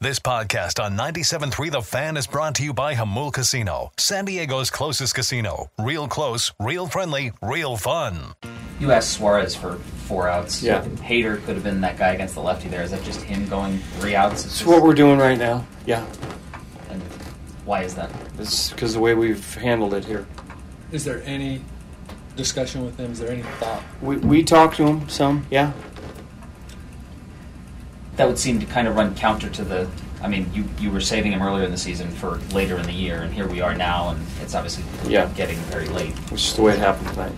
This podcast on 97.3 The Fan is brought to you by Jamul Casino, San Diego's closest casino. Real close, real friendly, real fun. You asked Suarez for four outs. Yeah. Hader could have been that guy against the lefty there. Is that just him going three outs? It's what we're doing right now. Yeah. And why is that? It's because the way we've handled it here. Is there any discussion with him? Is there any thought? We, we talked to him some, yeah. That would seem to kind of run counter to the. I mean, you, you were saving him earlier in the season for later in the year, and here we are now, and it's obviously Yeah. getting very late. It's is the way it happened tonight.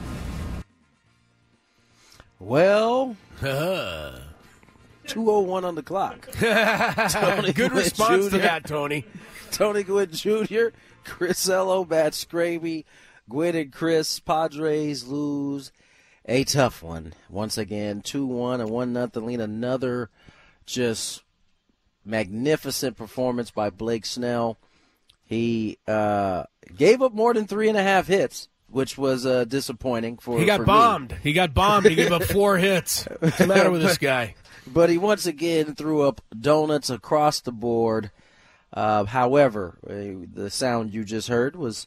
Well, 201 on the clock. Tony Good Gwynn response Jr. to that, Tony. Tony Gwynn Jr., Chris Ello, Matt Scraby, Gwynn and Chris, Padres lose a tough one. Once again, 2 1 and 1 nothing lead. Another just magnificent performance by Blake Snell. He uh, gave up more than three and a half hits, which was uh, disappointing for He got for me. bombed. He got bombed. He gave up four hits. What's the matter with this guy? but he once again threw up donuts across the board. Uh, however, uh, the sound you just heard was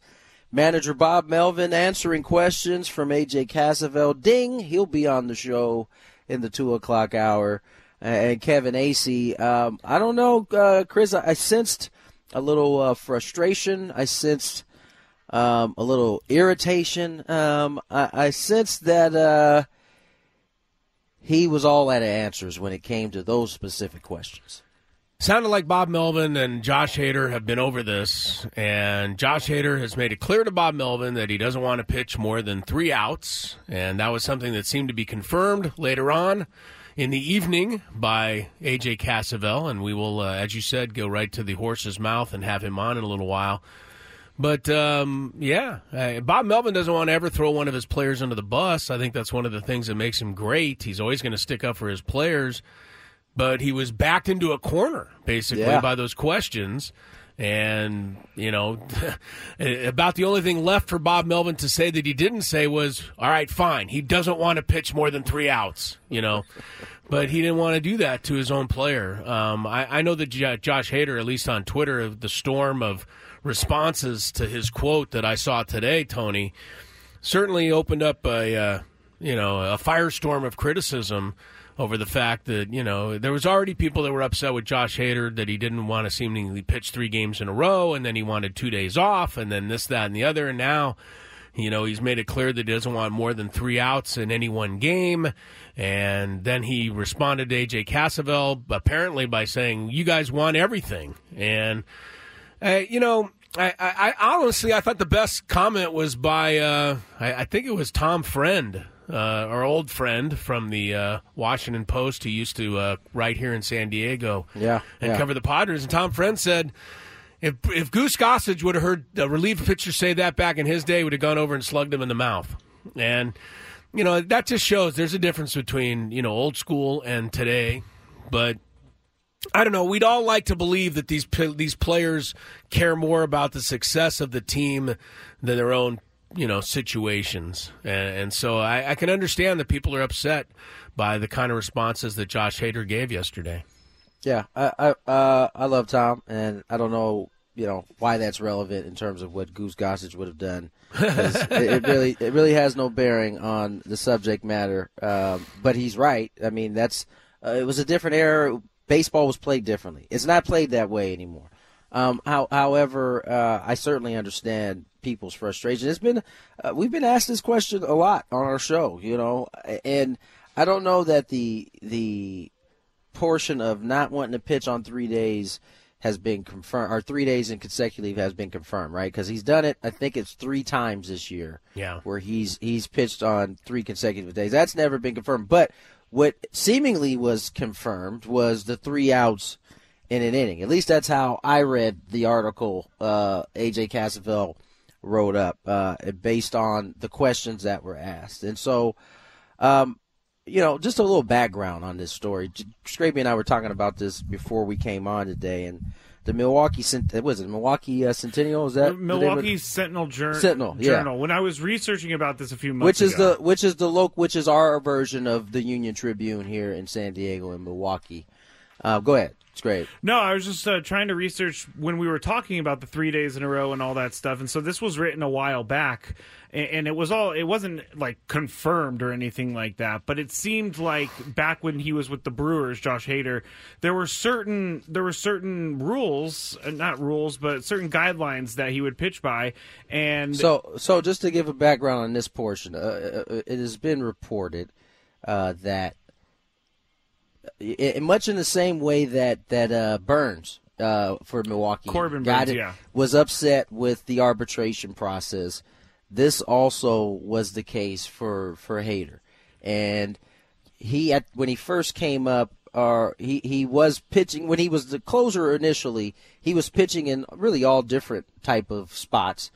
manager Bob Melvin answering questions from AJ Cassavell. Ding, he'll be on the show in the two o'clock hour. And Kevin Acee, um, I don't know, uh, Chris. I, I sensed a little uh, frustration. I sensed um, a little irritation. Um, I, I sensed that. Uh, he was all out of answers when it came to those specific questions. Sounded like Bob Melvin and Josh Hader have been over this, and Josh Hader has made it clear to Bob Melvin that he doesn't want to pitch more than three outs, and that was something that seemed to be confirmed later on in the evening by AJ Cassavell, and we will, uh, as you said, go right to the horse's mouth and have him on in a little while. But um, yeah, uh, Bob Melvin doesn't want to ever throw one of his players under the bus. I think that's one of the things that makes him great. He's always going to stick up for his players. But he was backed into a corner basically Yeah. by those questions. And, you know, about the only thing left for Bob Melvin to say that he didn't say was, all right, fine. He doesn't want to pitch more than three outs, you know. But he didn't want to do that to his own player. Um, I, I know that J- Josh Hader, at least on Twitter, the storm of responses to his quote that I saw today, Tony, certainly opened up a uh, you know a firestorm of criticism over the fact that you know there was already people that were upset with Josh Hader that he didn't want to seemingly pitch three games in a row and then he wanted two days off and then this that and the other and now you know he's made it clear that he doesn't want more than three outs in any one game. And then he responded to AJ Cassavell apparently by saying you guys want everything. And uh, you know, I, I, I honestly I thought the best comment was by uh, I, I think it was Tom Friend, uh, our old friend from the uh, Washington Post, who used to uh, write here in San Diego Yeah, and yeah. cover the Padres. And Tom Friend said. If, if Goose Gossage would have heard a relief pitcher say that back in his day, would have gone over and slugged him in the mouth. And you know that just shows there's a difference between you know old school and today. But I don't know. We'd all like to believe that these these players care more about the success of the team than their own, you know, situations. And, and so I, I can understand that people are upset by the kind of responses that Josh Hader gave yesterday. Yeah, I I, uh, I love Tom, and I don't know you know why that's relevant in terms of what Goose Gossage would have done. it, it really it really has no bearing on the subject matter. Um, but he's right. I mean, that's uh, it was a different era. Baseball was played differently. It's not played that way anymore. Um, how, however, uh, I certainly understand people's frustration. It's been uh, we've been asked this question a lot on our show, you know, and I don't know that the the portion of not wanting to pitch on three days has been confirmed, or three days in consecutive has been confirmed, right? Because he's done it. I think it's three times this year. Yeah. where he's he's pitched on three consecutive days. That's never been confirmed, but what seemingly was confirmed was the three outs in an inning. At least that's how I read the article uh, AJ Cassavell wrote up, uh, based on the questions that were asked. And so, um, you know, just a little background on this story. Scrapey and I were talking about this before we came on today, and the Milwaukee Cent- was it Milwaukee uh, Centennial? Is that the Milwaukee Sentinel Jour- Sentinel? Yeah. Journal. When I was researching about this a few months which is ago, the which is the loc which is our version of the Union Tribune here in San Diego and Milwaukee. Uh, go ahead, it's great. No, I was just uh, trying to research when we were talking about the three days in a row and all that stuff, and so this was written a while back, and, and it was all it wasn't like confirmed or anything like that, but it seemed like back when he was with the Brewers, Josh Hader, there were certain there were certain rules, uh, not rules, but certain guidelines that he would pitch by, and So, so just to give a background on this portion, uh, uh, it has been reported uh, that, much in the same way that that uh, Burns uh, for Milwaukee Corbin got Burns, it- yeah. was upset with the arbitration process. This also was the case for for Hader, and he at when he first came up, or he he was pitching when he was the closer initially. He was pitching in really all different type of spots,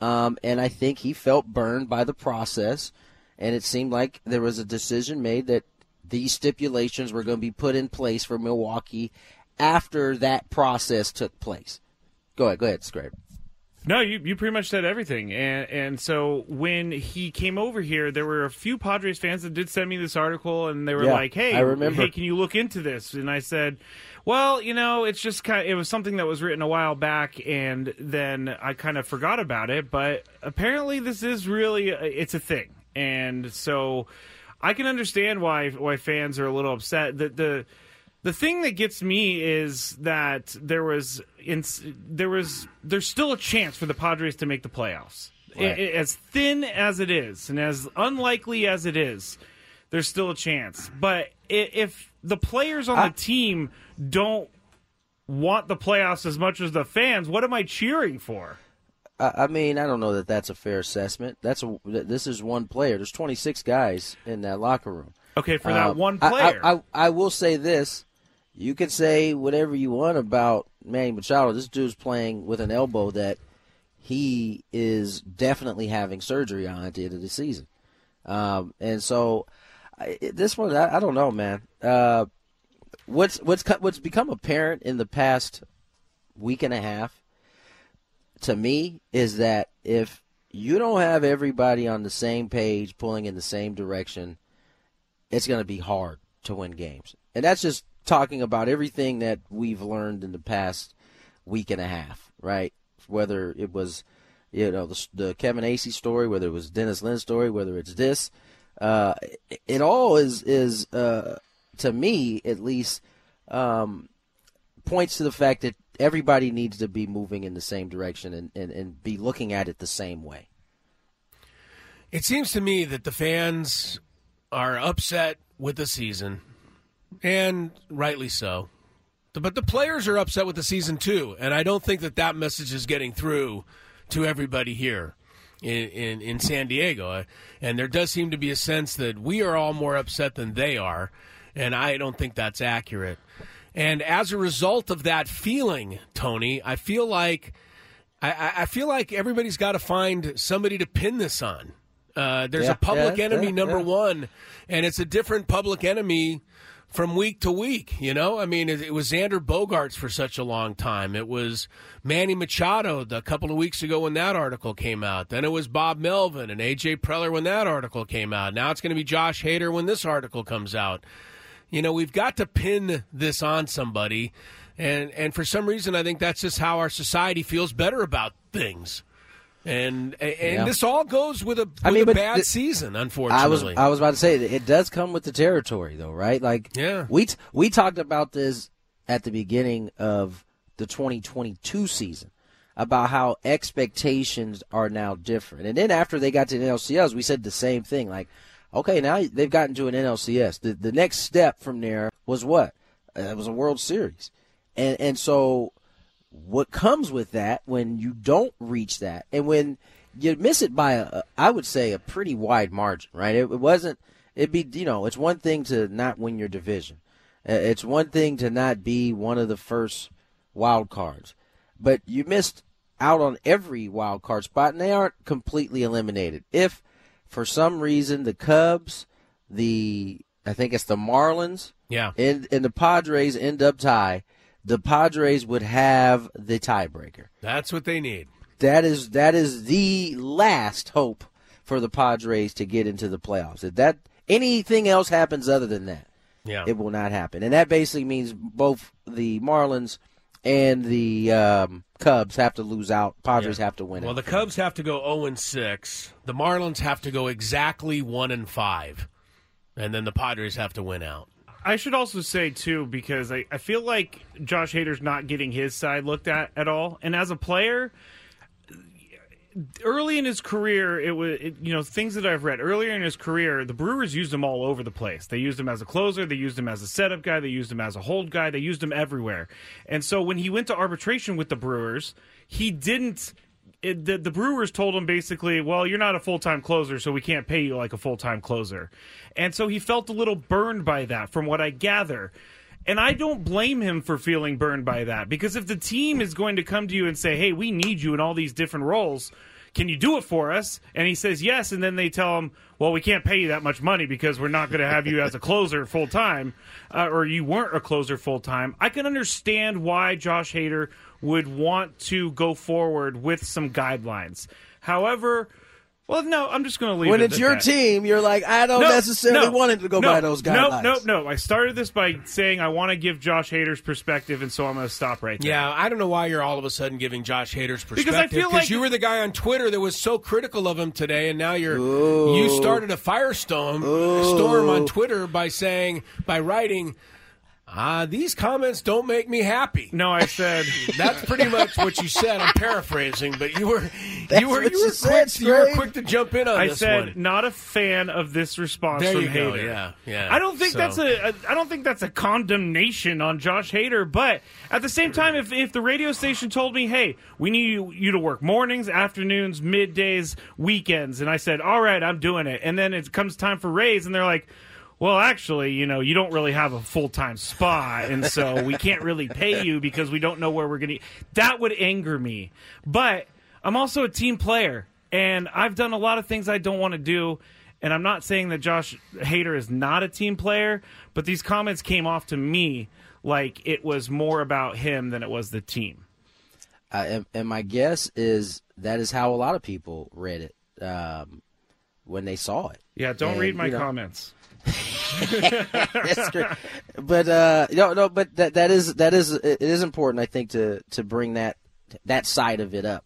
um, and I think he felt burned by the process, and it seemed like there was a decision made that these stipulations were going to be put in place for Milwaukee after that process took place. Go ahead, go ahead, Scrape. No, you, you pretty much said everything. And and so when he came over here, there were a few Padres fans that did send me this article, and they were Yeah, like, "Hey, I remember. hey, can you look into this?" And I said, "Well, you know, it's just kind. Of, it was something that was written a while back, and then I kind of forgot about it. But apparently, this is really uh, it's a thing, and so I can understand why why fans are a little upset. that the the thing that gets me is that there was in, there was there's still a chance for the Padres to make the playoffs. Right. I- I- as thin as it is, and as unlikely as it is, there's still a chance. But if the players on I- the team don't want the playoffs as much as the fans, what am I cheering for? I I mean, I don't know that that's a fair assessment. That's a this is one player. There's 26 guys in that locker room. Okay, for that Um, one player. I, I, I will say this: you can say whatever you want about Manny Machado. This dude's playing with an elbow that he is definitely having surgery on at the end of the season, um, and so I, this one, I, I don't know, man. Uh, what's what's what's become apparent in the past week and a half to me is that if you don't have everybody on the same page pulling in the same direction, it's going to be hard to win games. And that's just talking about everything that we've learned in the past week and a half, right? Whether it was, you know, the, the Kevin Acee story, whether it was Dennis Lin story, whether it's this, uh, it, it all is is uh, to me at least um, points to the fact that everybody needs to be moving in the same direction and, and, and be looking at it the same way. It seems to me that the fans are upset with the season, and rightly so. But the players are upset with the season too, and I don't think that that message is getting through to everybody here in, in, in San Diego. Uh, and there does seem to be a sense that we are all more upset than they are, and I don't think that's accurate. And as a result of that feeling, Tony, I feel like I- I, feel like everybody's got to find somebody to pin this on. Uh, there's Yeah, a public yeah, enemy yeah, number one, and it's a different public enemy from week to week. You know, I mean, it, it was Xander Bogaerts for such a long time. It was Manny Machado the- a couple of weeks ago when that article came out. Then it was Bob Melvin and AJ Preller when that article came out. Now it's going to be Josh Hader when this article comes out. You know, we've got to pin this on somebody, and and for some reason, I think that's just how our society feels better about things. And and Yeah. this all goes with a, with I mean, a bad the- season, I was unfortunately. I was about to say it does come with the territory, though, right? Like, Yeah. we t- we talked about this at the beginning of the 2022 season about how expectations are now different, and then after they got to the NLCS, we said the same thing. Like, okay, now they've gotten to an NLCS. The the next step from there was what? Uh, it was a World Series, and and so what comes with that when you don't reach that and when you miss it by a, I would say a pretty wide margin, right? It, it wasn't it'd be you know, it's one thing to not win your division. Uh, It's one thing to not be one of the first wild cards. But you missed out on every wild card spot and they aren't completely eliminated. If for some reason the Cubs, the I think it's the Marlins, Yeah. and and the Padres end up tie, the Padres would have the tiebreaker. That's what they need. That is that is the last hope for the Padres to get into the playoffs. If that anything else happens other than that, Yeah. it will not happen. And that basically means both the Marlins and the um, Cubs have to lose out. Padres have to win Well, it. the Cubs have to go 0 and 6. The Marlins have to go exactly 1 and 5. And then the Padres have to win out. I should also say too, because I, I feel like Josh Hader's not getting his side looked at at all. And as a player, early in his career, it was it, you know things that I've read earlier in his career. The Brewers used him all over the place. They used him as a closer. They used him as a setup guy. They used him as a hold guy. They used him everywhere. And so when he went to arbitration with the Brewers, he didn't. It, the, the Brewers told him basically, well, you're not a full time closer, so we can't pay you like a full time closer. And so he felt a little burned by that, from what I gather. And I don't blame him for feeling burned by that because if the team is going to come to you and say, hey, we need you in all these different roles, can you do it for us? And he says yes, and then they tell him, well, we can't pay you that much money because we're not going to have you as a closer full time, uh, or you weren't a closer full time. I can understand why Josh Hader would want to go forward with some guidelines. However, well, no, I'm just going to leave when it it's at your that. team, you're like, I don't No, necessarily no, want it to go no, by those guidelines. No, no, no. I started this by saying I want to give Josh Hader's perspective, and so I'm going to stop right there. Yeah, I don't know why you're all of a sudden giving Josh Hader's perspective. Because I feel like- you were the guy on Twitter that was so critical of him today, and now you're you started a firestorm storm on Twitter by saying by writing, "Ah, these comments don't make me happy." No, I said That's pretty much what you said. I'm paraphrasing, but you were That's you were you you were said, quick you were quick to jump in on I this said one. not a fan of this response There from you go. Hader. Yeah, yeah. I don't think So- that's a, a. I don't think that's a condemnation on Josh Hader. But at the same time, if if the radio station told me, "Hey, we need you, you to work mornings, afternoons, middays, weekends," and I said, "All right, I'm doing it," and then it comes time for raise, and they're like. Well, actually, you know, you don't really have a full time spot, and so we can't really pay you because we don't know where we're going to. That would anger me. But I'm also a team player, and I've done a lot of things I don't want to do. And I'm not saying that Josh Hader is not a team player, but these comments came off to me like it was more about him than it was the team. Uh, and, and my guess is that is how a lot of people read it um, when they saw it. Yeah, don't And, read my you know, comments. But uh, no, no, but that that is that is it is important. I think to to bring that that side of it up.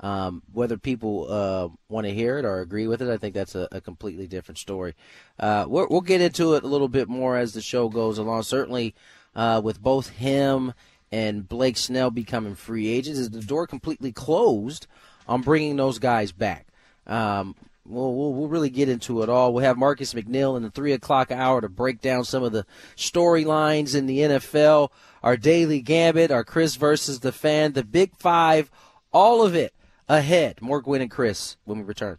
Um, whether people uh, want to hear it or agree with it, I think that's a, a completely different story. Uh, we'll get into it a little bit more as the show goes along. Certainly, uh, with both him and Blake Snell becoming free agents, is the door completely closed on bringing those guys back. Um, We'll, we'll, we'll really get into it all. We'll have Marcus McNeil in the 3 o'clock hour to break down some of the storylines in the NFL, our daily gambit, our Chris versus the fan, the Big Five, all of it ahead. More Gwynn and Chris when we return.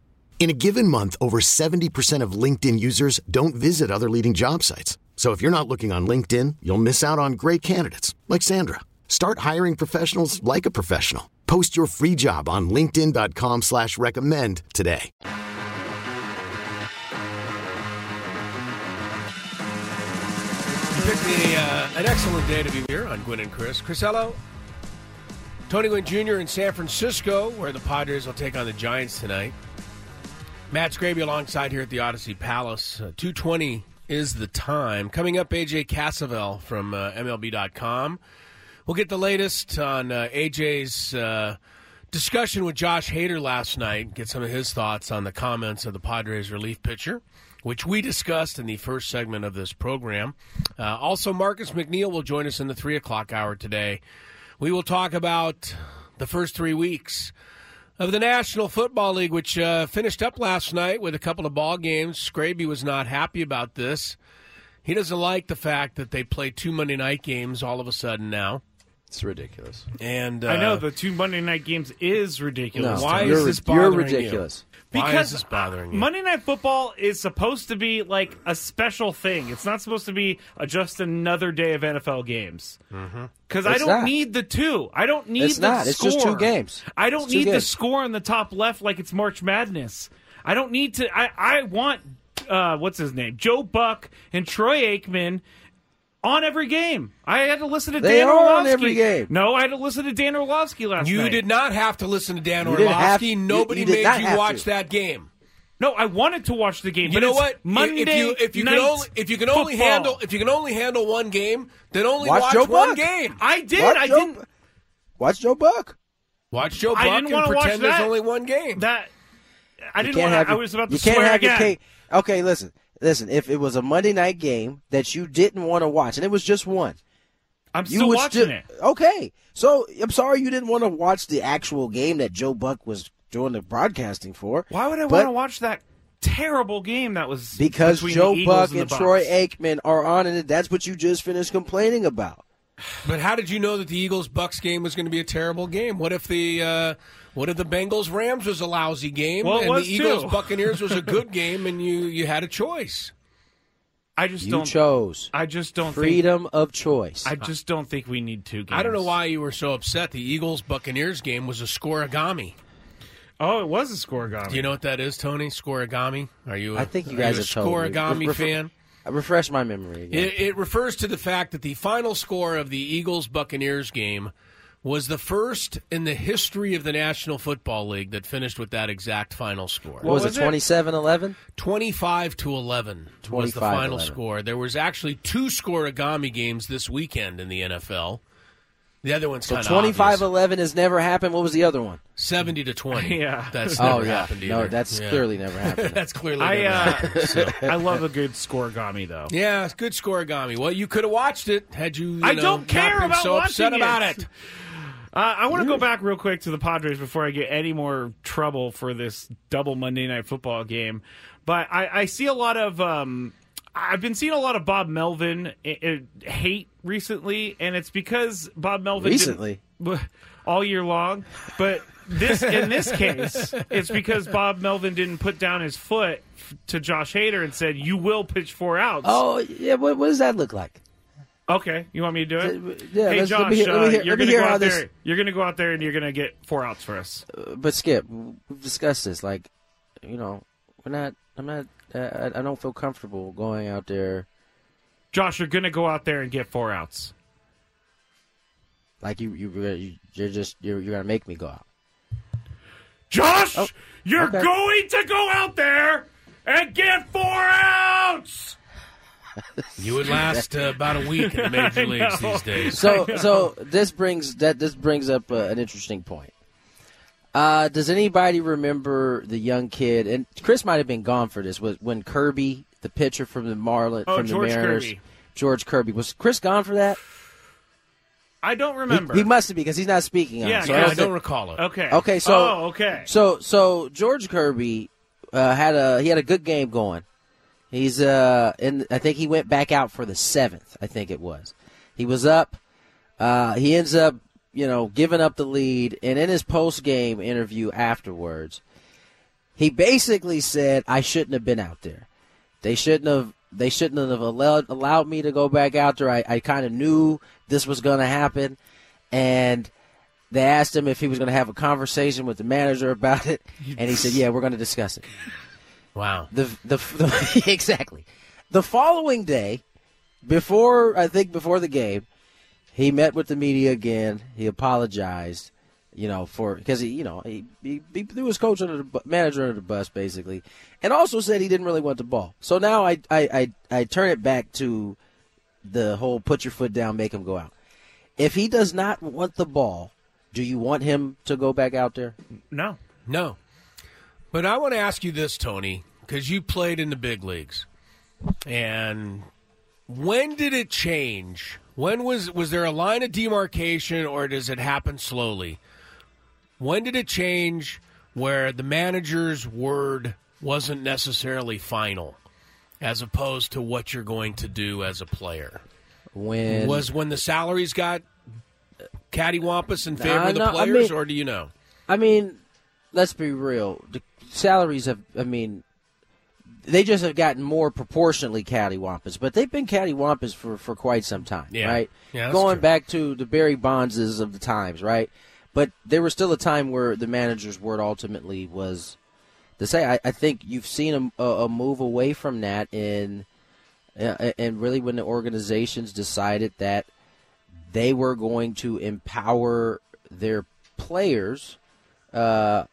In a given month, over 70% of LinkedIn users don't visit other leading job sites. So if you're not looking on LinkedIn, you'll miss out on great candidates like Sandra. Start hiring professionals like a professional. Post your free job on linkedin.com slash recommend today. You picked a, uh, an excellent day to be here on Gwynn and Chris. Chrisello, Tony Gwynn Jr. in San Francisco, where the Padres will take on the Giants tonight. Matt Scraby alongside here at the Audacy Palace. Uh, 220 is the time. Coming up, AJ Cassavell from uh, MLB.com. We'll get the latest on uh, AJ's uh, discussion with Josh Hader last night, get some of his thoughts on the comments of the Padres relief pitcher, which we discussed in the first segment of this program. Uh, also, Marcus McNeil will join us in the 3 o'clock hour today. We will talk about the first three weeks of the National Football League, which uh, finished up last night with a couple of ball games. Scraby was not happy about this. He doesn't like the fact that they play two Monday night games all of a sudden now. It's ridiculous. And uh, I know the two Monday night games is ridiculous. No, why is this you're bothering you? ridiculous. Why Because is this bothering you? Monday Night Football is supposed to be like a special thing. It's not supposed to be a, just another day of NFL games. Because I don't not. need the two. I don't need It's the not. It's just two games. I don't It's two need the score on the top left like it's March Madness. I don't need to. I, I want, uh, what's his name? Joe Buck and Troy Aikman on every game. I had to listen to They Dan are on Orlovsky. every game. No, I had to listen to Dan Orlovsky last You night. You did not have to listen to Dan You didn't have- Orlovsky. you- Nobody you did made you watch to. that game. No, I wanted to watch the game. You but know what? Monday if you if you night can only if you can only handle if you can only handle one game, then only Watch watch, Joe one Buck. game. I did. Watch I Joe- didn't. Watch Joe Buck. Watch Joe Buck I didn't and wanna watch pretend there's that. only one game. That I You didn't can't want. have I was about to you can't swear have again. your cake. Okay, listen, listen. If it was a Monday night game that you didn't want to watch, and it was just one, I'm still watching still- it. Okay, so I'm sorry you didn't want to watch the actual game that Joe Buck was doing the broadcasting for. Why would I want to watch that terrible game that was Because between Joe the Buck and, and the Troy Aikman are on it. That's what you just finished complaining about. But how did you know that the Eagles Bucks game was going to be a terrible game? What if the uh, what if the Bengals Rams was a lousy game Well, and the Eagles too. Buccaneers was a good game and you you had a choice? I just You don't. chose I just don't freedom of choice. Think, I just don't think we need two games. I don't know why you were so upset. The Eagles Buccaneers game was a scorigami. Oh, it was a scorigami. Do you know what that is, Tony? Scorigami? Are you? A, I think you are guys a have told me. scorigami Ref- fan. Uh, refresh my memory. Again. It, it refers to the fact that the final score of the Eagles Buccaneers game was the first in the history of the National Football League that finished with that exact final score. what was, was it? it? 27-11? 25 to 11 was the final 25-11. score. There was actually two scorigami games this weekend in the NFL. The other one's So kind of 25-11 has never happened. What was the other one? 70 to 20. Yeah. That's Oh, never yeah. happened No, that's Yeah. clearly never happened. that's clearly I never uh, happened. So. I love a good scorigami though. Yeah, it's good scorigami. Well, you could have watched it had you, you I know, don't care not been about so upset watching about it. Uh, I want to go back real quick to the Padres before I get any more trouble for this double Monday Night Football game. But I, I see a lot of. Um, I've been seeing a lot of Bob Melvin uh, uh, hate recently, and it's because Bob Melvin Recently? all year long. But this, in this case, it's because Bob Melvin didn't put down his foot f- to Josh Hader and said, "You will pitch four outs." Oh, yeah. What, what does that look like? Okay, you want me to do it? Yeah, hey Josh, let me hear- uh, hear- you're gonna go how out this- there. You're gonna go out there and you're gonna get four outs for us. But Skip, we've discussed this. Like, you know, we're not. I'm not. Uh, I, don't feel comfortable going out there. Josh, you're gonna go out there and get four outs. Like you, you, you you're just you're, you're gonna make me go out. Josh, you're okay. going to go out there and get four outs. You would last uh, about a week in the major leagues these days. So so this brings that this brings up uh, an interesting point. Uh, does anybody remember the young kid? And Chris might have been gone for this. Was when Kirby, the pitcher from the Marlins, Oh, from the George Mariners, Kirby. George Kirby, was Chris gone for that? I don't remember. He, must have because he's not speaking. on Yeah, it, so yeah, I I don't, don't think- recall it. Okay. Okay, so Oh, okay. So so George Kirby uh, had a he had a good game going. He's uh in I think he went back out for the seventh. I think it was. He was up. Uh, he ends up you know giving up the lead, and in his post game interview afterwards, he basically said, "I shouldn't have been out there. They shouldn't have." They shouldn't have allowed, allowed me to go back out there. I, I kind of knew this was going to happen. And they asked him if he was going to have a conversation with the manager about it, and he said, "Yeah, we're going to discuss it." Wow. The the, the exactly. The following day, before I think before the game, he met with the media again. He apologized, you know, for because he you know he, he, he threw his coach under the manager under the bus basically, and also said he didn't really want the ball. So now I I I, I turn it back to the whole put your foot down, make him go out. If he does not want the ball, do you want him to go back out there? No. No. But I want to ask you this, Tony, because you played in the big leagues. And when did it change? When was was there a line of demarcation or does it happen slowly? When did it change where the manager's word wasn't necessarily final as opposed to what you're going to do as a player? When was when the salaries got cattywampus in favor Nah, of the no, I players, mean- or do you know? I mean, let's be real. The salaries have, I mean, they just have gotten more proportionately cattywampus, but they've been cattywampus for, for quite some time, Yeah. right? Yeah, Going true. back to the Barry Bondses of the times, right? But there was still a time where the manager's word ultimately was to say. I, I think you've seen a, a move away from that in, uh, and really when the organizations decided that they were going to empower their players uh,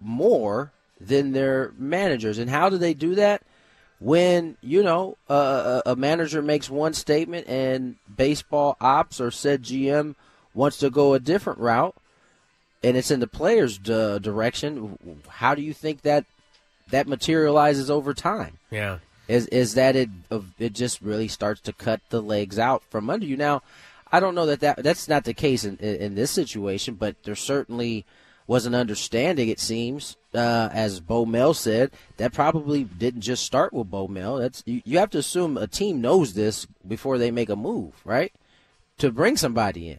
more than their managers. And how do they do that? When you know uh, a a manager makes one statement and baseball ops or said GM wants to go a different route, and it's in the players' uh, direction. How do you think that that materializes over time? Yeah. is is that it it just really starts to cut the legs out from under you. Now, I don't know that, that that's not the case in, in, in this situation, but there's certainly was an understanding. It seems, uh, as Bo Mel said, that probably didn't just start with Bo Mel. That's you, you have to assume a team knows this before they make a move, right? To bring somebody in.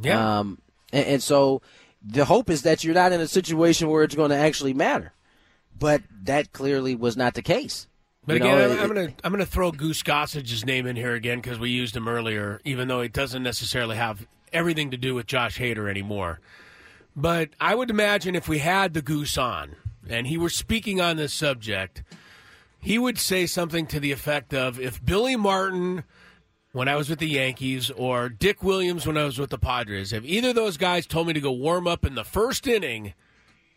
Yeah. Um, and, and so the hope is that you're not in a situation where it's going to actually matter. But that clearly was not the case. But You again, know, I'm, it- I'm going to I'm going to throw Goose Gossage's name in here again because we used him earlier, even though it doesn't necessarily have everything to do with Josh Hader anymore. But I would imagine if we had the Goose on and he were speaking on this subject, he would say something to the effect of, "If Billy Martin." When I was with the Yankees, or Dick Williams when I was with the Padres, if either of those guys told me to go warm up in the first inning,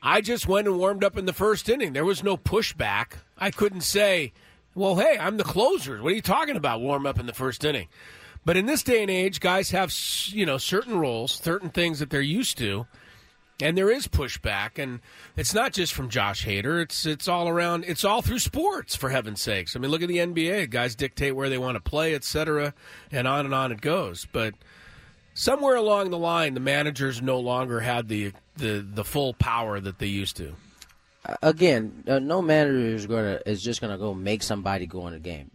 I just went and warmed up in the first inning. There was no pushback. I couldn't say, well, hey, I'm the closer. What are you talking about? Warm up in the first inning. But in this day and age, guys have you know certain roles, certain things that they're used to, and there is pushback, and it's not just from Josh Hader. It's it's all around. It's all through sports, for heaven's sakes. I mean, look at the NBA. Guys dictate where they want to play, etc., and on and on it goes. But somewhere along the line, the managers no longer had the the, the full power that they used to. again, uh, no manager is gonna is just gonna go make somebody go in a game.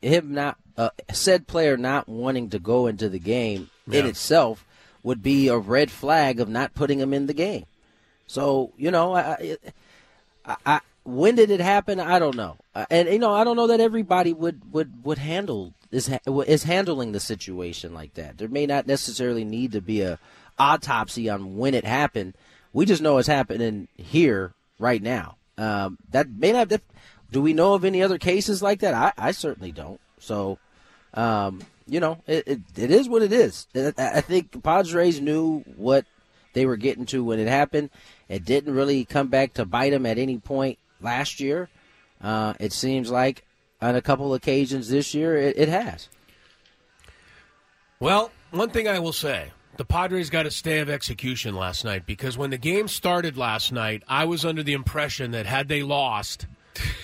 Him not uh, said player not wanting to go into the game in itself would be a red flag of not putting him in the game. So you know, I, I, I when did it happen? I don't know, Uh, and you know, I don't know that everybody would would would handle is is handling the situation like that. There may not necessarily need to be a autopsy on when it happened. We just know it's happening here right now. Um, that may not. Do we know of any other cases like that? I, I certainly don't. So, um, you know, it, it, it is what it is. I, think Padres knew what they were getting to when it happened. It didn't really come back to bite them at any point last year. Uh, it seems like on a couple occasions this year it, it has. Well, one thing I will say. The Padres got a stay of execution last night because when the game started last night, I was under the impression that had they lost,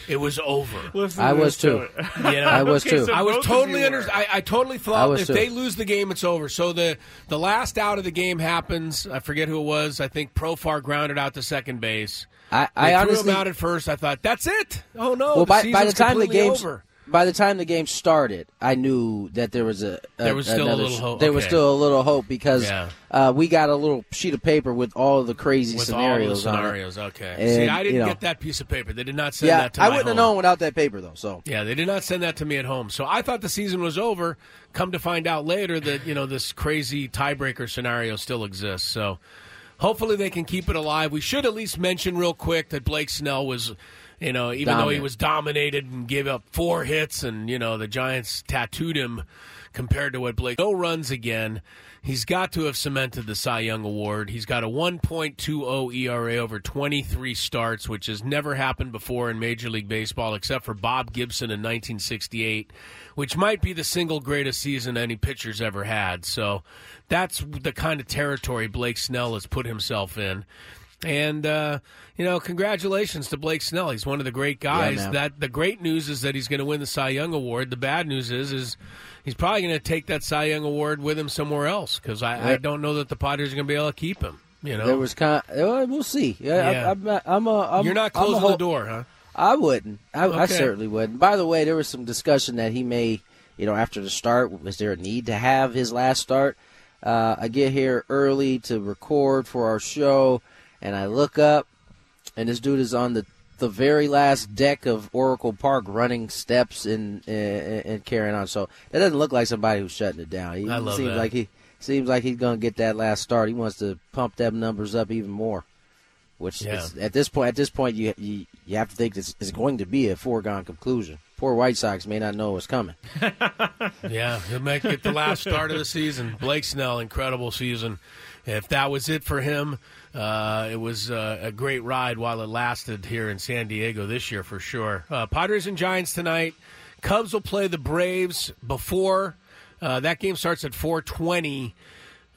it was over. Listen I to was this too. to it. You know? I was Okay, too. so I was of totally you under. were. I, I totally I thought was if too. they lose the game, it's over. So the the last out of the game happens. I forget who it was. I think Profar grounded out to second base. I, They I threw honestly him out at first. I thought that's it. Oh no! well, the by, by the season's time the completely game over. By the time the game started, I knew that there was a, a There was still a little hope. There was still a little hope because Yeah. uh, we got a little sheet of paper with all the crazy with scenarios. all the on it. scenarios. Okay. And, See, I didn't you know, get that piece of paper. They did not send Yeah, that to me at home. I wouldn't have known without that paper though. So Yeah, they did not send that to me at home. So I thought the season was over. Come to find out later that, you know, this crazy tiebreaker scenario still exists. So hopefully they can keep it alive. We should at least mention real quick that Blake Snell was, you know, even though he was dominated and gave up four hits and, you know, the Giants tattooed him compared to what Blake no runs again. He's got to have cemented the Cy Young Award. He's got a 1.20 ERA over 23 starts, which has never happened before in Major League Baseball except for Bob Gibson in 1968, which might be the single greatest season any pitcher's ever had. So that's the kind of territory Blake Snell has put himself in. And uh, you know, congratulations to Blake Snell. He's one of the great guys. man. that the great news is that he's going to win the Cy Young Award. The bad news is is he's probably going to take that Cy Young Award with him somewhere else because I, I don't know that the Padres are going to be able to keep him. You know, there was kind. well, we'll see. Yeah, Yeah. I, I'm, not- I'm a. I'm, you're not closing ho- the door, huh? I wouldn't. I, I certainly wouldn't. By the way, there was some discussion that he may, you know, after the start, was there a need to have his last start? Uh, I get here early to record for our show, and I look up, and this dude is on the the very last deck of Oracle Park, running steps and and, and carrying on. So that doesn't look like somebody who's shutting it down. He I love seems that. like he seems like he's gonna get that last start. He wants to pump them numbers up even more. Which Yeah. is, at this point, at this point, you you, you have to think this is going to be a foregone conclusion. Poor White Sox may not know what's coming. Yeah, he'll make it the last start of the season. Blake Snell, incredible season. If that was it for him, uh, it was uh, a great ride while it lasted here in San Diego this year for sure. Uh, Padres and Giants tonight. Cubs will play the Braves before uh, that game starts at 420.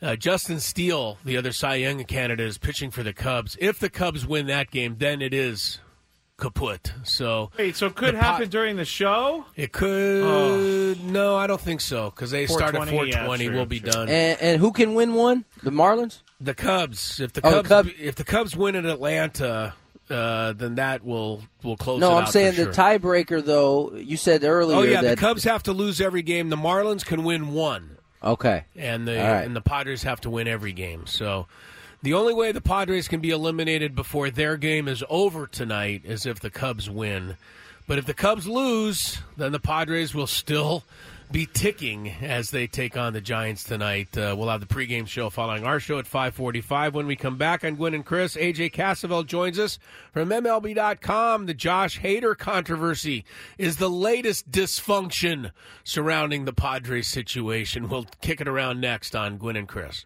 Uh, Justin Steele, the other Cy Young candidate, is pitching for the Cubs. If the Cubs win that game, then it is kaput. So Wait, so it could The Po- happen during the show? it could. No, I don't think so because they start at 420, yeah, sure, we'll be sure. done. And, and who can win one? The Marlins. The Cubs. If the Oh, the Cubs, if the Cubs win in Atlanta, uh, then that will will close. No, I'm saying the sure. tiebreaker. Though you said earlier Oh yeah, that the Cubs have to lose every game. The Marlins can win one, okay. and the right. and the Padres have to win every game. So. The only way the Padres can be eliminated before their game is over tonight is if the Cubs win. But if the Cubs lose, then the Padres will still be ticking as they take on the Giants tonight. Uh, we'll have the pregame show following our show at 545. When we come back on Gwynn and Chris, AJ Cassavell joins us from MLB.com. The Josh Hader controversy is the latest dysfunction surrounding the Padres situation. We'll kick it around next on Gwynn and Chris.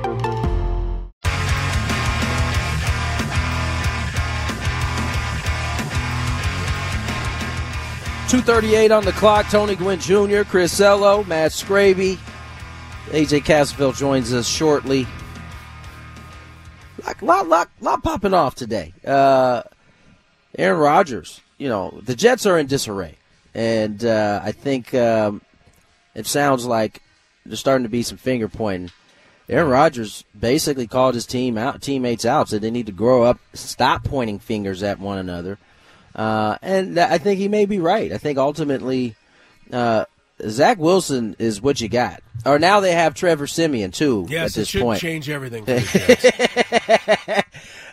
238 on the clock. Tony Gwynn Jr., Chris Ello, Matt Scraby. AJ Cassavell joins us shortly. Lot, lot, lot, lot popping off today. Uh, Aaron Rodgers, you know, the Jets are in disarray. And uh, I think um, it sounds like there's starting to be some finger pointing. Aaron Rodgers basically called his team out, teammates out, said they need to grow up, stop pointing fingers at one another. Uh, and I think he may be right. I think ultimately, uh, Zach Wilson is what you got. Or now they have Trevor Siemian too. Yes, at this it should point. change everything.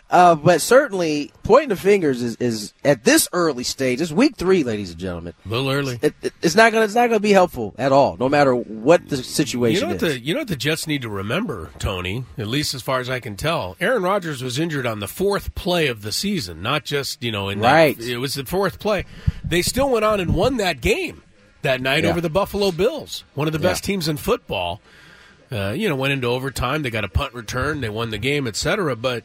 For the Jets. Uh, but certainly, pointing the fingers is, is at this early stage. It's week three, ladies and gentlemen. A little early. It, it, it's not gonna. It's not gonna be helpful at all, no matter what the You situation know what is. the you know what the Jets need to remember, Tony. At least as far as I can tell, Aaron Rodgers was injured on the fourth play of the season, not just you know in that- Right. it was the fourth play. They still went on and won that game that night Yeah. over the Buffalo Bills, one of the best Yeah. teams in football. Uh, you know, went into overtime. They got a punt return. They won the game, etc. But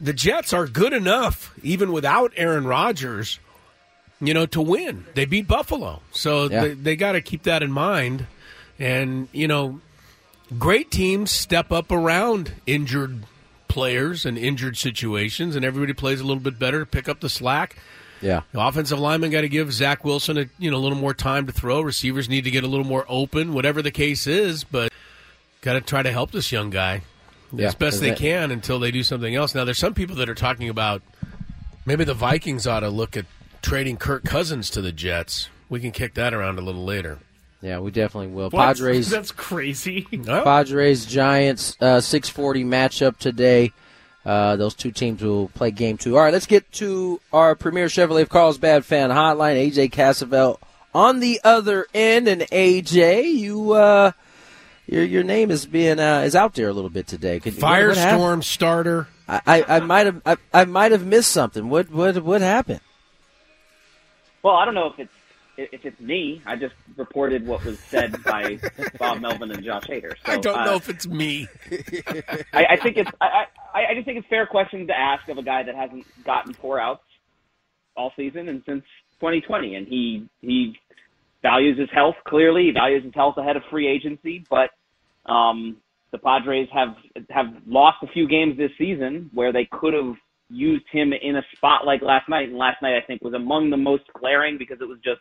the Jets are good enough, even without Aaron Rodgers, you know, to win. They beat Buffalo, so Yeah. they, they got to keep that in mind. And you know, great teams step up around injured players and injured situations, and everybody plays a little bit better to pick up the slack. yeah, The offensive lineman got to give Zach Wilson a you know a little more time to throw. Receivers need to get a little more open, whatever the case is. But got to try to help this young guy Yeah, as best they that- can until they do something else. Now, there's some people that are talking about maybe the Vikings ought to look at trading Kirk Cousins to the Jets. We can kick that around a little later. yeah, we definitely will. What? Padres. That's crazy. Padres Giants uh, 640 matchup today. Uh, those two teams will play game two. All right, let's get to our premier Chevrolet of Carlsbad fan hotline. AJ Cassavell on the other end, and AJ, you uh, your your name is being uh, is out there a little bit today. Could, what- what? Firestorm starter. I, I, I might have I, I might have missed something. What what what happened? Well, I don't know if it's if it's me. I just reported what was said by Bob Melvin and Josh Hader. So, I don't uh, know if it's me. I, I think it's I, I, I just think it's fair question to ask of a guy that hasn't gotten four outs all season and since 2020, and he he values his health clearly. He values his health ahead of free agency, but um, the Padres have have lost a few games this season where they could have used him in a spot like last night, and last night I think was among the most glaring because it was just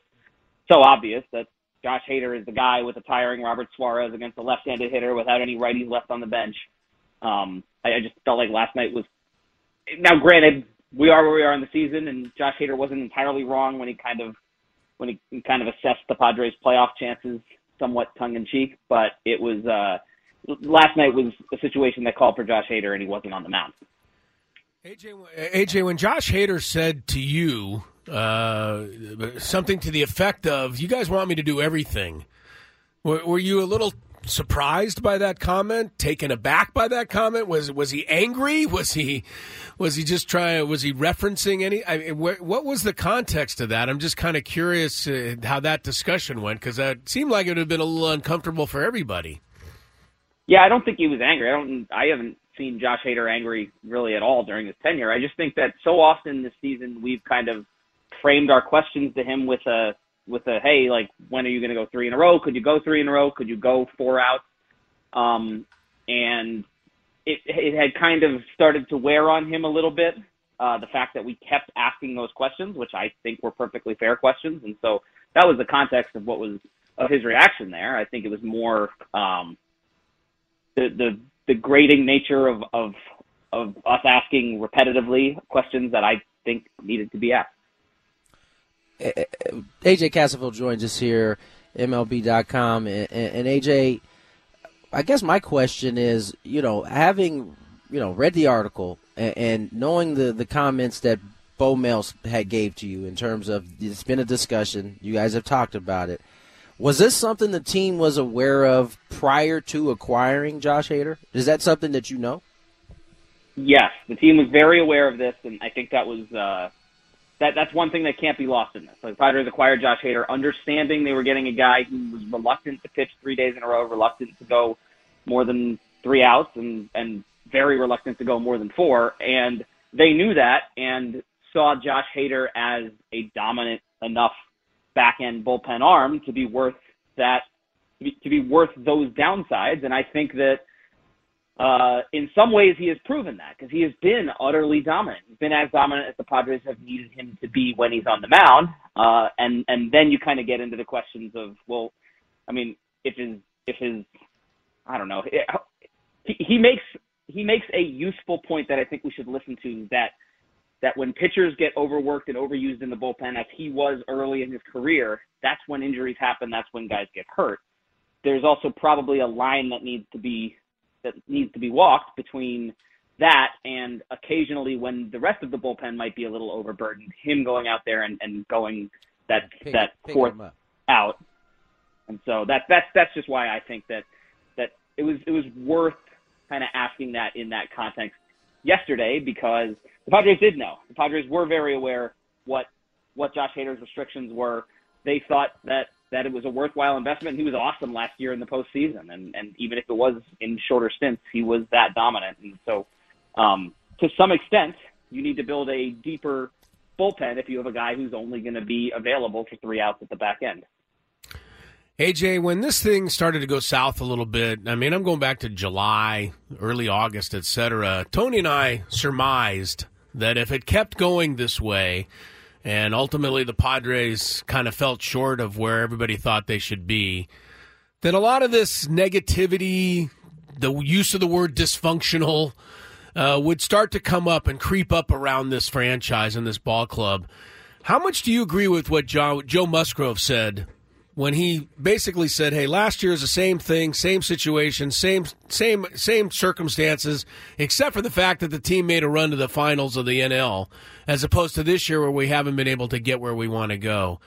so obvious that Josh Hader is the guy with a tiring Robert Suarez against a left-handed hitter without any righties left on the bench. Um, I, I just felt like last night was. Now, granted, we are where we are in the season, and Josh Hader wasn't entirely wrong when he kind of when he kind of assessed the Padres' playoff chances, somewhat tongue in cheek. But it was uh, last night was a situation that called for Josh Hader, and he wasn't on the mound. AJ, AJ, when Josh Hader said to you uh, something to the effect of, "You guys want me to do everything," were, were you a little surprised by that comment? Taken aback by that comment? Was was he angry? Was he was he just trying? Was he referencing any? I mean, wh- what was the context of that? I'm just kind of curious uh, how that discussion went because that seemed like it would have been a little uncomfortable for everybody. Yeah, I don't think he was angry. I don't. I haven't seen Josh Hader angry really at all during his tenure. I just think that so often this season we've kind of framed our questions to him with a with a hey, like when are you going to go three in a row? Could you go three in a row? Could you go four outs? Um, and it it had kind of started to wear on him a little bit. Uh, the fact that we kept asking those questions, which I think were perfectly fair questions, and so that was the context of what was of his reaction there. I think it was more um, the the the grating nature of of of us asking repetitively questions that I think needed to be asked. AJ Cassavell joins us here, MLB.com, and, and AJ, I guess my question is, you know, having you know read the article and, and knowing the the comments that Bob Melvin had gave to you in terms of it's been a discussion, you guys have talked about it. Was this something the team was aware of prior to acquiring Josh Hader? Is that something that you know? Yes, the team was very aware of this, and I think that was uh, that. That's one thing that can't be lost in this. Like Padres acquired Josh Hader, understanding they were getting a guy who was reluctant to pitch three days in a row, reluctant to go more than three outs, and and very reluctant to go more than four. And they knew that and saw Josh Hader as a dominant enough back end bullpen arm to be worth that to be, to be worth those downsides. And I think that uh, in some ways he has proven that because he has been utterly dominant. He's been as dominant as the Padres have needed him to be when he's on the mound. Uh, and and then you kind of get into the questions of well, I mean, if his if his I don't know, he, he makes he makes a useful point that I think we should listen to that that when pitchers get overworked and overused in the bullpen, as he was early in his career, that's when injuries happen. That's when guys get hurt. There's also probably a line that needs to be that needs to be walked between that and occasionally when the rest of the bullpen might be a little overburdened, him going out there and, and going that Pick- that pick fourth out. And so that that's that's just why I think that that it was it was worth kind of asking that in that context yesterday because the Padres did know. The Padres were very aware what what Josh Hader's restrictions were. They thought that that it was a worthwhile investment. He was awesome last year in the postseason, and and even if it was in shorter stints, he was that dominant. And so, um, to some extent, you need to build a deeper bullpen if you have a guy who's only going to be available for three outs at the back end. AJ, when this thing started to go south a little bit, I mean, I'm going back to July, early August, et cetera. Tony and I surmised that if it kept going this way, and ultimately the Padres kind of felt short of where everybody thought they should be, Then a lot of this negativity, the use of the word dysfunctional, uh, would start to come up and creep up around this franchise and this ball club. How much do you agree with what Joe, Joe Musgrove said when he basically said, "Hey, last year is the same thing, same situation, same same same circumstances, except for the fact that the team made a run to the finals of the NL, as opposed to this year where we haven't been able to get where we want to go."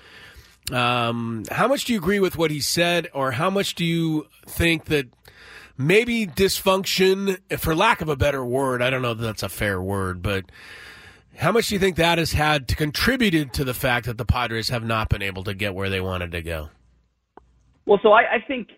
Um, how much do you agree with what he said, or how much do you think that maybe dysfunction, for lack of a better word, I don't know that that's a fair word, but how much do you think that has had to contributed to the fact that the Padres have not been able to get where they wanted to go? Well, so I, I think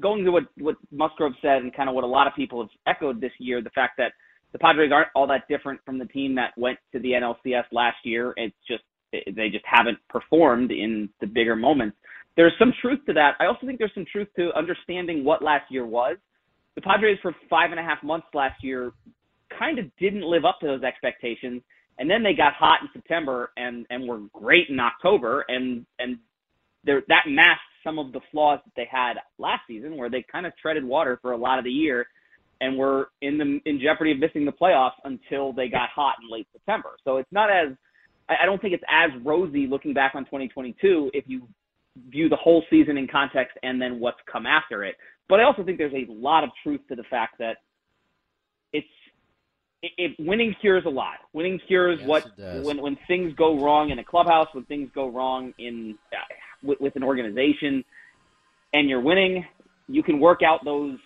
going to what what Musgrove said and kind of what a lot of people have echoed this year, the fact that the Padres aren't all that different from the team that went to the NLCS last year. It's just they just haven't performed in the bigger moments. There's some truth to that. I also think there's some truth to understanding what last year was. The Padres for five and a half months last year kind of didn't live up to those expectations, and then they got hot in September and and were great in October, and and there that masked some of the flaws that they had last season, where they kind of treaded water for a lot of the year, and were in the in jeopardy of missing the playoffs until they got hot in late September. So it's not as I don't think it's as rosy looking back on 2022 if you view the whole season in context and then what's come after it. But I also think there's a lot of truth to the fact that it's it, it winning cures a lot. Winning cures what when when things go wrong in a clubhouse, when things go wrong in uh, with, with an organization, and you're winning, you can work out those.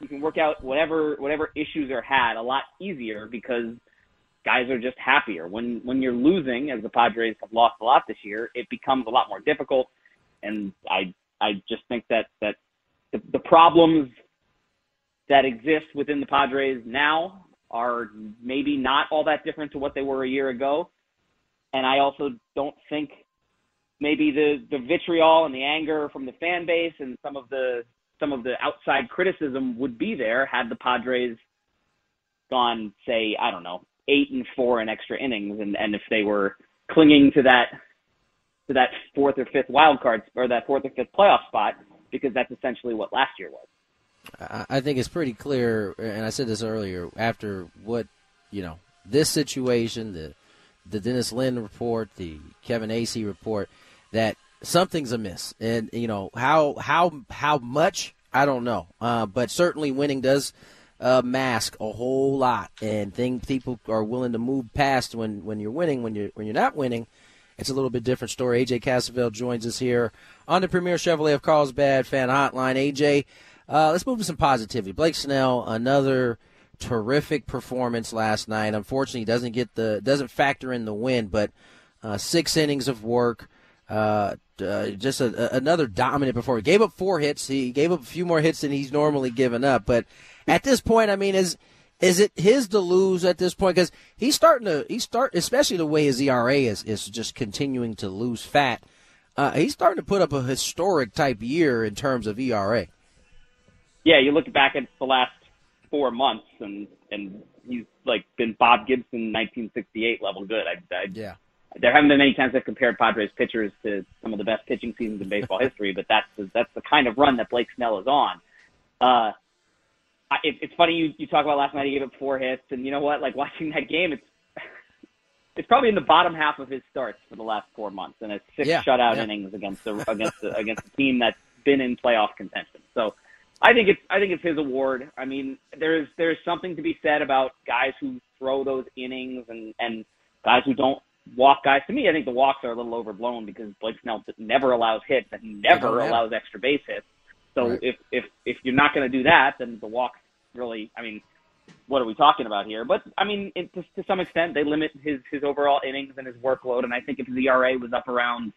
You can work out whatever whatever issues are had a lot easier because guys are just happier. When when you're losing, as the Padres have lost a lot this year, it becomes a lot more difficult. And I I just think that that the, the problems that exist within the Padres now are maybe not all that different to what they were a year ago. And I also don't think maybe the the vitriol and the anger from the fan base and some of the some of the outside criticism would be there had the Padres gone say I don't know eight and four in extra innings and and if they were clinging to that to that fourth or fifth wild card or that fourth or fifth playoff spot because that's essentially what last year was. I think it's pretty clear, and I said this earlier. After what you know, this situation, the the Dennis Lin report, the Kevin Acee report, that something's amiss, and you know how how how much I don't know, uh, but certainly winning does uh, mask a whole lot, and thing people are willing to move past when when you're winning. When you're when you're not winning, it's a little bit different story. AJ Cassavell joins us here on the Premier Chevrolet of Carlsbad fan hotline. AJ, uh, let's move to some positivity. Blake Snell, another terrific performance last night. Unfortunately, doesn't get the doesn't factor in the win, but uh, six innings of work. Uh, uh, just a, a, another dominant performance. Gave up four hits. He gave up a few more hits than he's normally given up. But at this point, I mean, is is it his to lose at this point? Because he's starting to he start, especially the way his ERA is is just continuing to lose fat. Uh, he's starting to put up a historic type year in terms of ERA. Yeah, you look back at the last four months and and he's like been Bob Gibson 1968 level good. I, I yeah. There haven't been many times I've compared Padres pitchers to some of the best pitching seasons in baseball history, but that's the, that's the kind of run that Blake Snell is on. Uh, I, it, it's funny you you talk about last night. He gave up four hits, and you know what? Like watching that game, it's it's probably in the bottom half of his starts for the last four months, and it's six Yeah, shutout yeah. innings against the against the, against a team that's been in playoff contention. So I think it's I think it's his award. I mean, there's there's something to be said about guys who throw those innings and and guys who don't walk guys. To me, I think the walks are a little overblown because Blake Snell never allows hits and never allows extra base hits. So Right. if if if you're not going to do that, then the walks really. I mean, what are we talking about here? But I mean, it, to, to some extent, they limit his his overall innings and his workload. And I think if his ERA was up around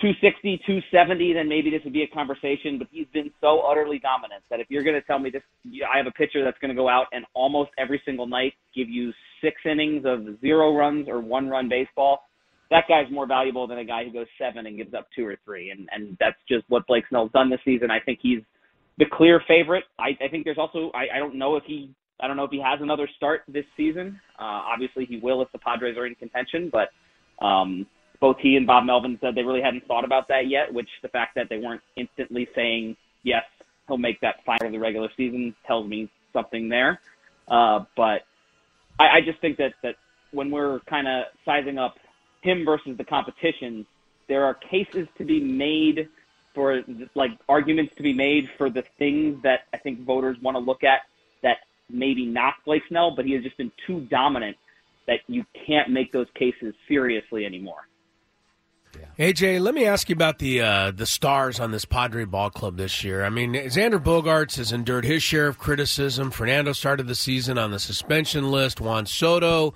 260, 270, then maybe this would be a conversation. But he's been so utterly dominant that if you're going to tell me this, I have a pitcher that's going to go out and almost every single night give you six innings of zero runs or one run baseball, that guy's more valuable than a guy who goes seven and gives up two or three. And and that's just what Blake Snell's done this season. I think he's the clear favorite. I, I think there's also I, I don't know if he I don't know if he has another start this season. Uh, obviously he will if the Padres are in contention, but um, both he and Bob Melvin said they really hadn't thought about that yet. Which the fact that they weren't instantly saying yes he'll make that final of the regular season tells me something there. Uh, but I, I just think that that when we're kind of sizing up him versus the competition, there are cases to be made for like arguments to be made for the things that I think voters want to look at that maybe not Blake Snell, but he has just been too dominant that you can't make those cases seriously anymore. AJ, let me ask you about the uh, the stars on this Padre ball club this year. I mean, Xander Bogaerts has endured his share of criticism. Fernando started the season on the suspension list. Juan Soto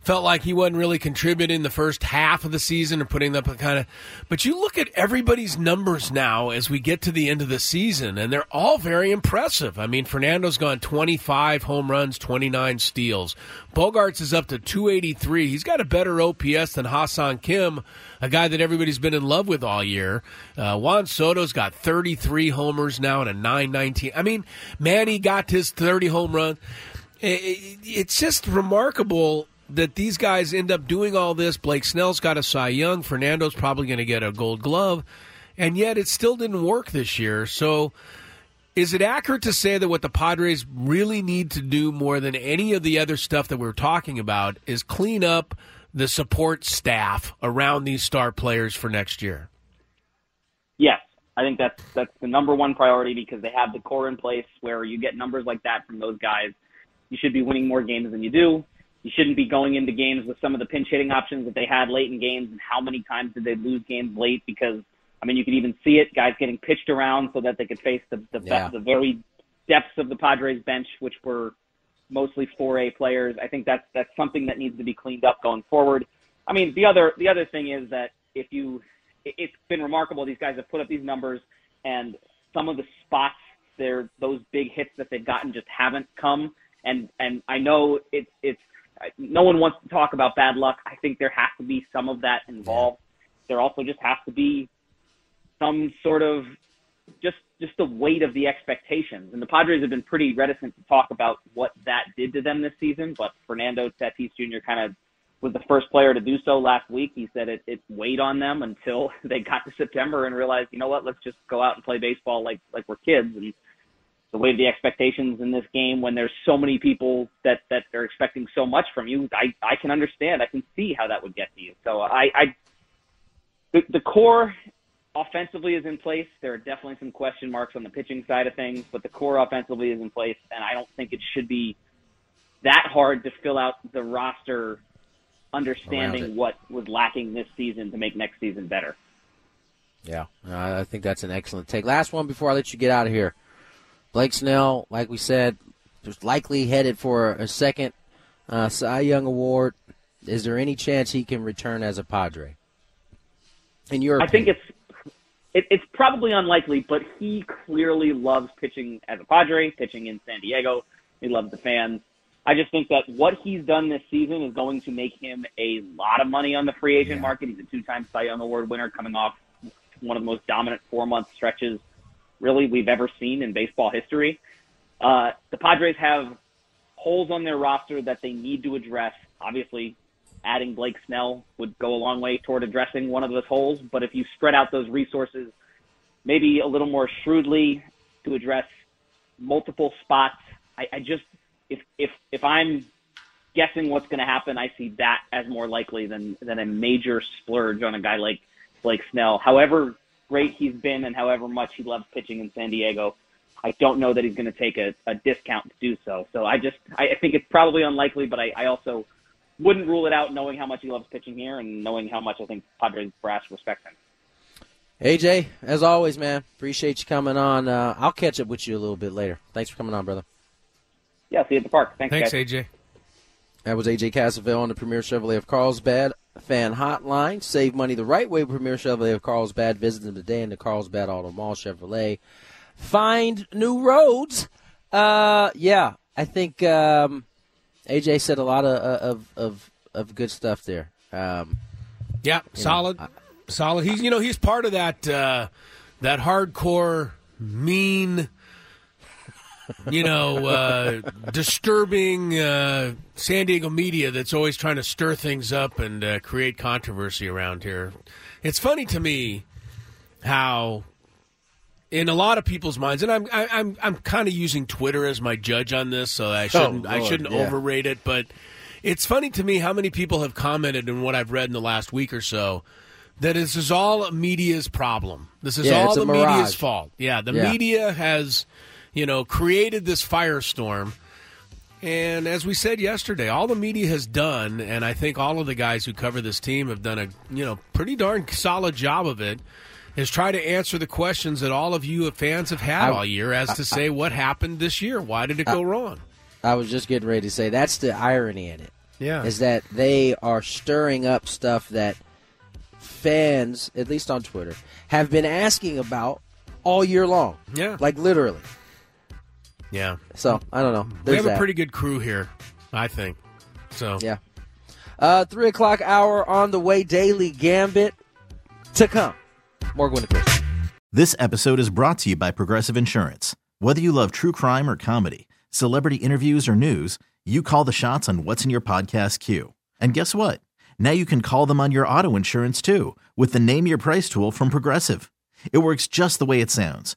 felt like he wasn't really contributing the first half of the season or putting up a kind of. But you look at everybody's numbers now as we get to the end of the season, and they're all very impressive. I mean, Fernando's gone 25 home runs, 29 steals. Bogaerts is up to 283. He's got a better OPS than Ha-Seong Kim, a guy that everybody's been in love with all year. Uh, Juan Soto's got 33 homers now and a 919. I mean, Manny got his 30 home run. It's just remarkable that these guys end up doing all this. Blake Snell's got a Cy Young. Fernando's probably going to get a Gold Glove, and yet it still didn't work this year. So, is it accurate to say that what the Padres really need to do more than any of the other stuff that we're talking about is clean up the support staff around these star players for next year? Yes, I think that's that's the number one priority because they have the core in place where you get numbers like that from those guys. You should be winning more games than you do. You shouldn't be going into games with some of the pinch hitting options that they had late in games and how many times did they lose games late because I mean you could even see it, guys getting pitched around so that they could face the the, Yeah. the very depths of the Padres bench, which were mostly 4A players. I think that's that's something that needs to be cleaned up going forward. I mean, the other the other thing is that if you, it- it's been remarkable. These guys have put up these numbers, and some of the spots, they're those big hits that they've gotten just haven't come. And and I know it's it's no one wants to talk about bad luck. I think there has to be some of that involved. There also just has to be some sort of just just the weight of the expectations. And the Padres have been pretty reticent to talk about what that did to them this season, but Fernando Tatis Jr. kind of was the first player to do so last week. He said it, it weighed on them until they got to September and realized, you know what, let's just go out and play baseball like like we're kids. And the of the expectations in this game when there's so many people that that are expecting so much from you, I I can understand. I can see how that would get to you. So I I the, the core offensively is in place. There are definitely some question marks on the pitching side of things, but the core offensively is in place, and I don't think it should be that hard to fill out the roster understanding what was lacking this season to make next season better. Yeah, I think that's an excellent take. Last one before I let you get out of here. Blake Snell, like we said, is likely headed for a second uh, Cy Young award. Is there any chance he can return as a Padre? In your I think it's it, it's probably unlikely, but he clearly loves pitching as a Padre, pitching in San Diego. He loves the fans. I just think that what he's done this season is going to make him a lot of money on the free agent market. He's a two-time Cy Young Award winner, coming off one of the most dominant four-month stretches really we've ever seen in baseball history. Uh, the Padres have holes on their roster that they need to address. Obviously, adding Blake Snell would go a long way toward addressing one of those holes. But if you spread out those resources maybe a little more shrewdly to address multiple spots, I, I just if if if I'm guessing what's going to happen, I see that as more likely than than a major splurge on a guy like Blake Snell. However great he's been and however much he loves pitching in San Diego, I don't know that he's going to take a, a discount to do so. So I just I, I think it's probably unlikely, but I, I also wouldn't rule it out, knowing how much he loves pitching here and knowing how much I think Padres brass respects him. AJ, as always, man, appreciate you coming on. Uh, I'll catch up with you a little bit later. Thanks for coming on, brother. Yeah, see you at the park. Thanks, Thanks, guys. AJ. That was AJ Cassavell on the Premier Chevrolet of Carlsbad fan hotline. Save money the right way with Premier Chevrolet of Carlsbad. Visit them today in the Carlsbad Auto Mall Chevrolet. Find new roads. Uh, yeah, I think um, AJ said a lot of of of, of good stuff there. Um, Yeah, solid, know, solid. He's you know he's part of that uh, that hardcore mean, you know, uh, disturbing uh, San Diego media that's always trying to stir things up and uh, create controversy around here. It's funny to me how. In a lot of people's minds, and I'm I, I'm I'm kind of using Twitter as my judge on this, so I shouldn't I Lord, shouldn't yeah. overrate it. But it's funny to me how many people have commented in what I've read in the last week or so that this is all media's problem. This is Yeah, all the media's fault. Yeah, the Yeah. media has, you know, created this firestorm. And as we said yesterday, all the media has done, and I think all of the guys who cover this team have done a you know pretty darn solid job of it, is try to answer the questions that all of you fans have had I- all year as to I- say what happened this year. Why did it go wrong? I was just getting ready to say that's the irony in it. Yeah. Is that they are stirring up stuff that fans, at least on Twitter, have been asking about all year long. Yeah. Like literally. Yeah. So, I don't know. we There's have a pretty good crew here, I think. So Yeah. Uh, three o'clock hour on the way. Daily Gambit to come. More Gwynn and Chris. This episode is brought to you by Progressive Insurance. Whether you love true crime or comedy, celebrity interviews or news, you call the shots on what's in your podcast queue. And guess what? Now you can call them on your auto insurance too with the Name Your Price tool from Progressive. It works just the way it sounds.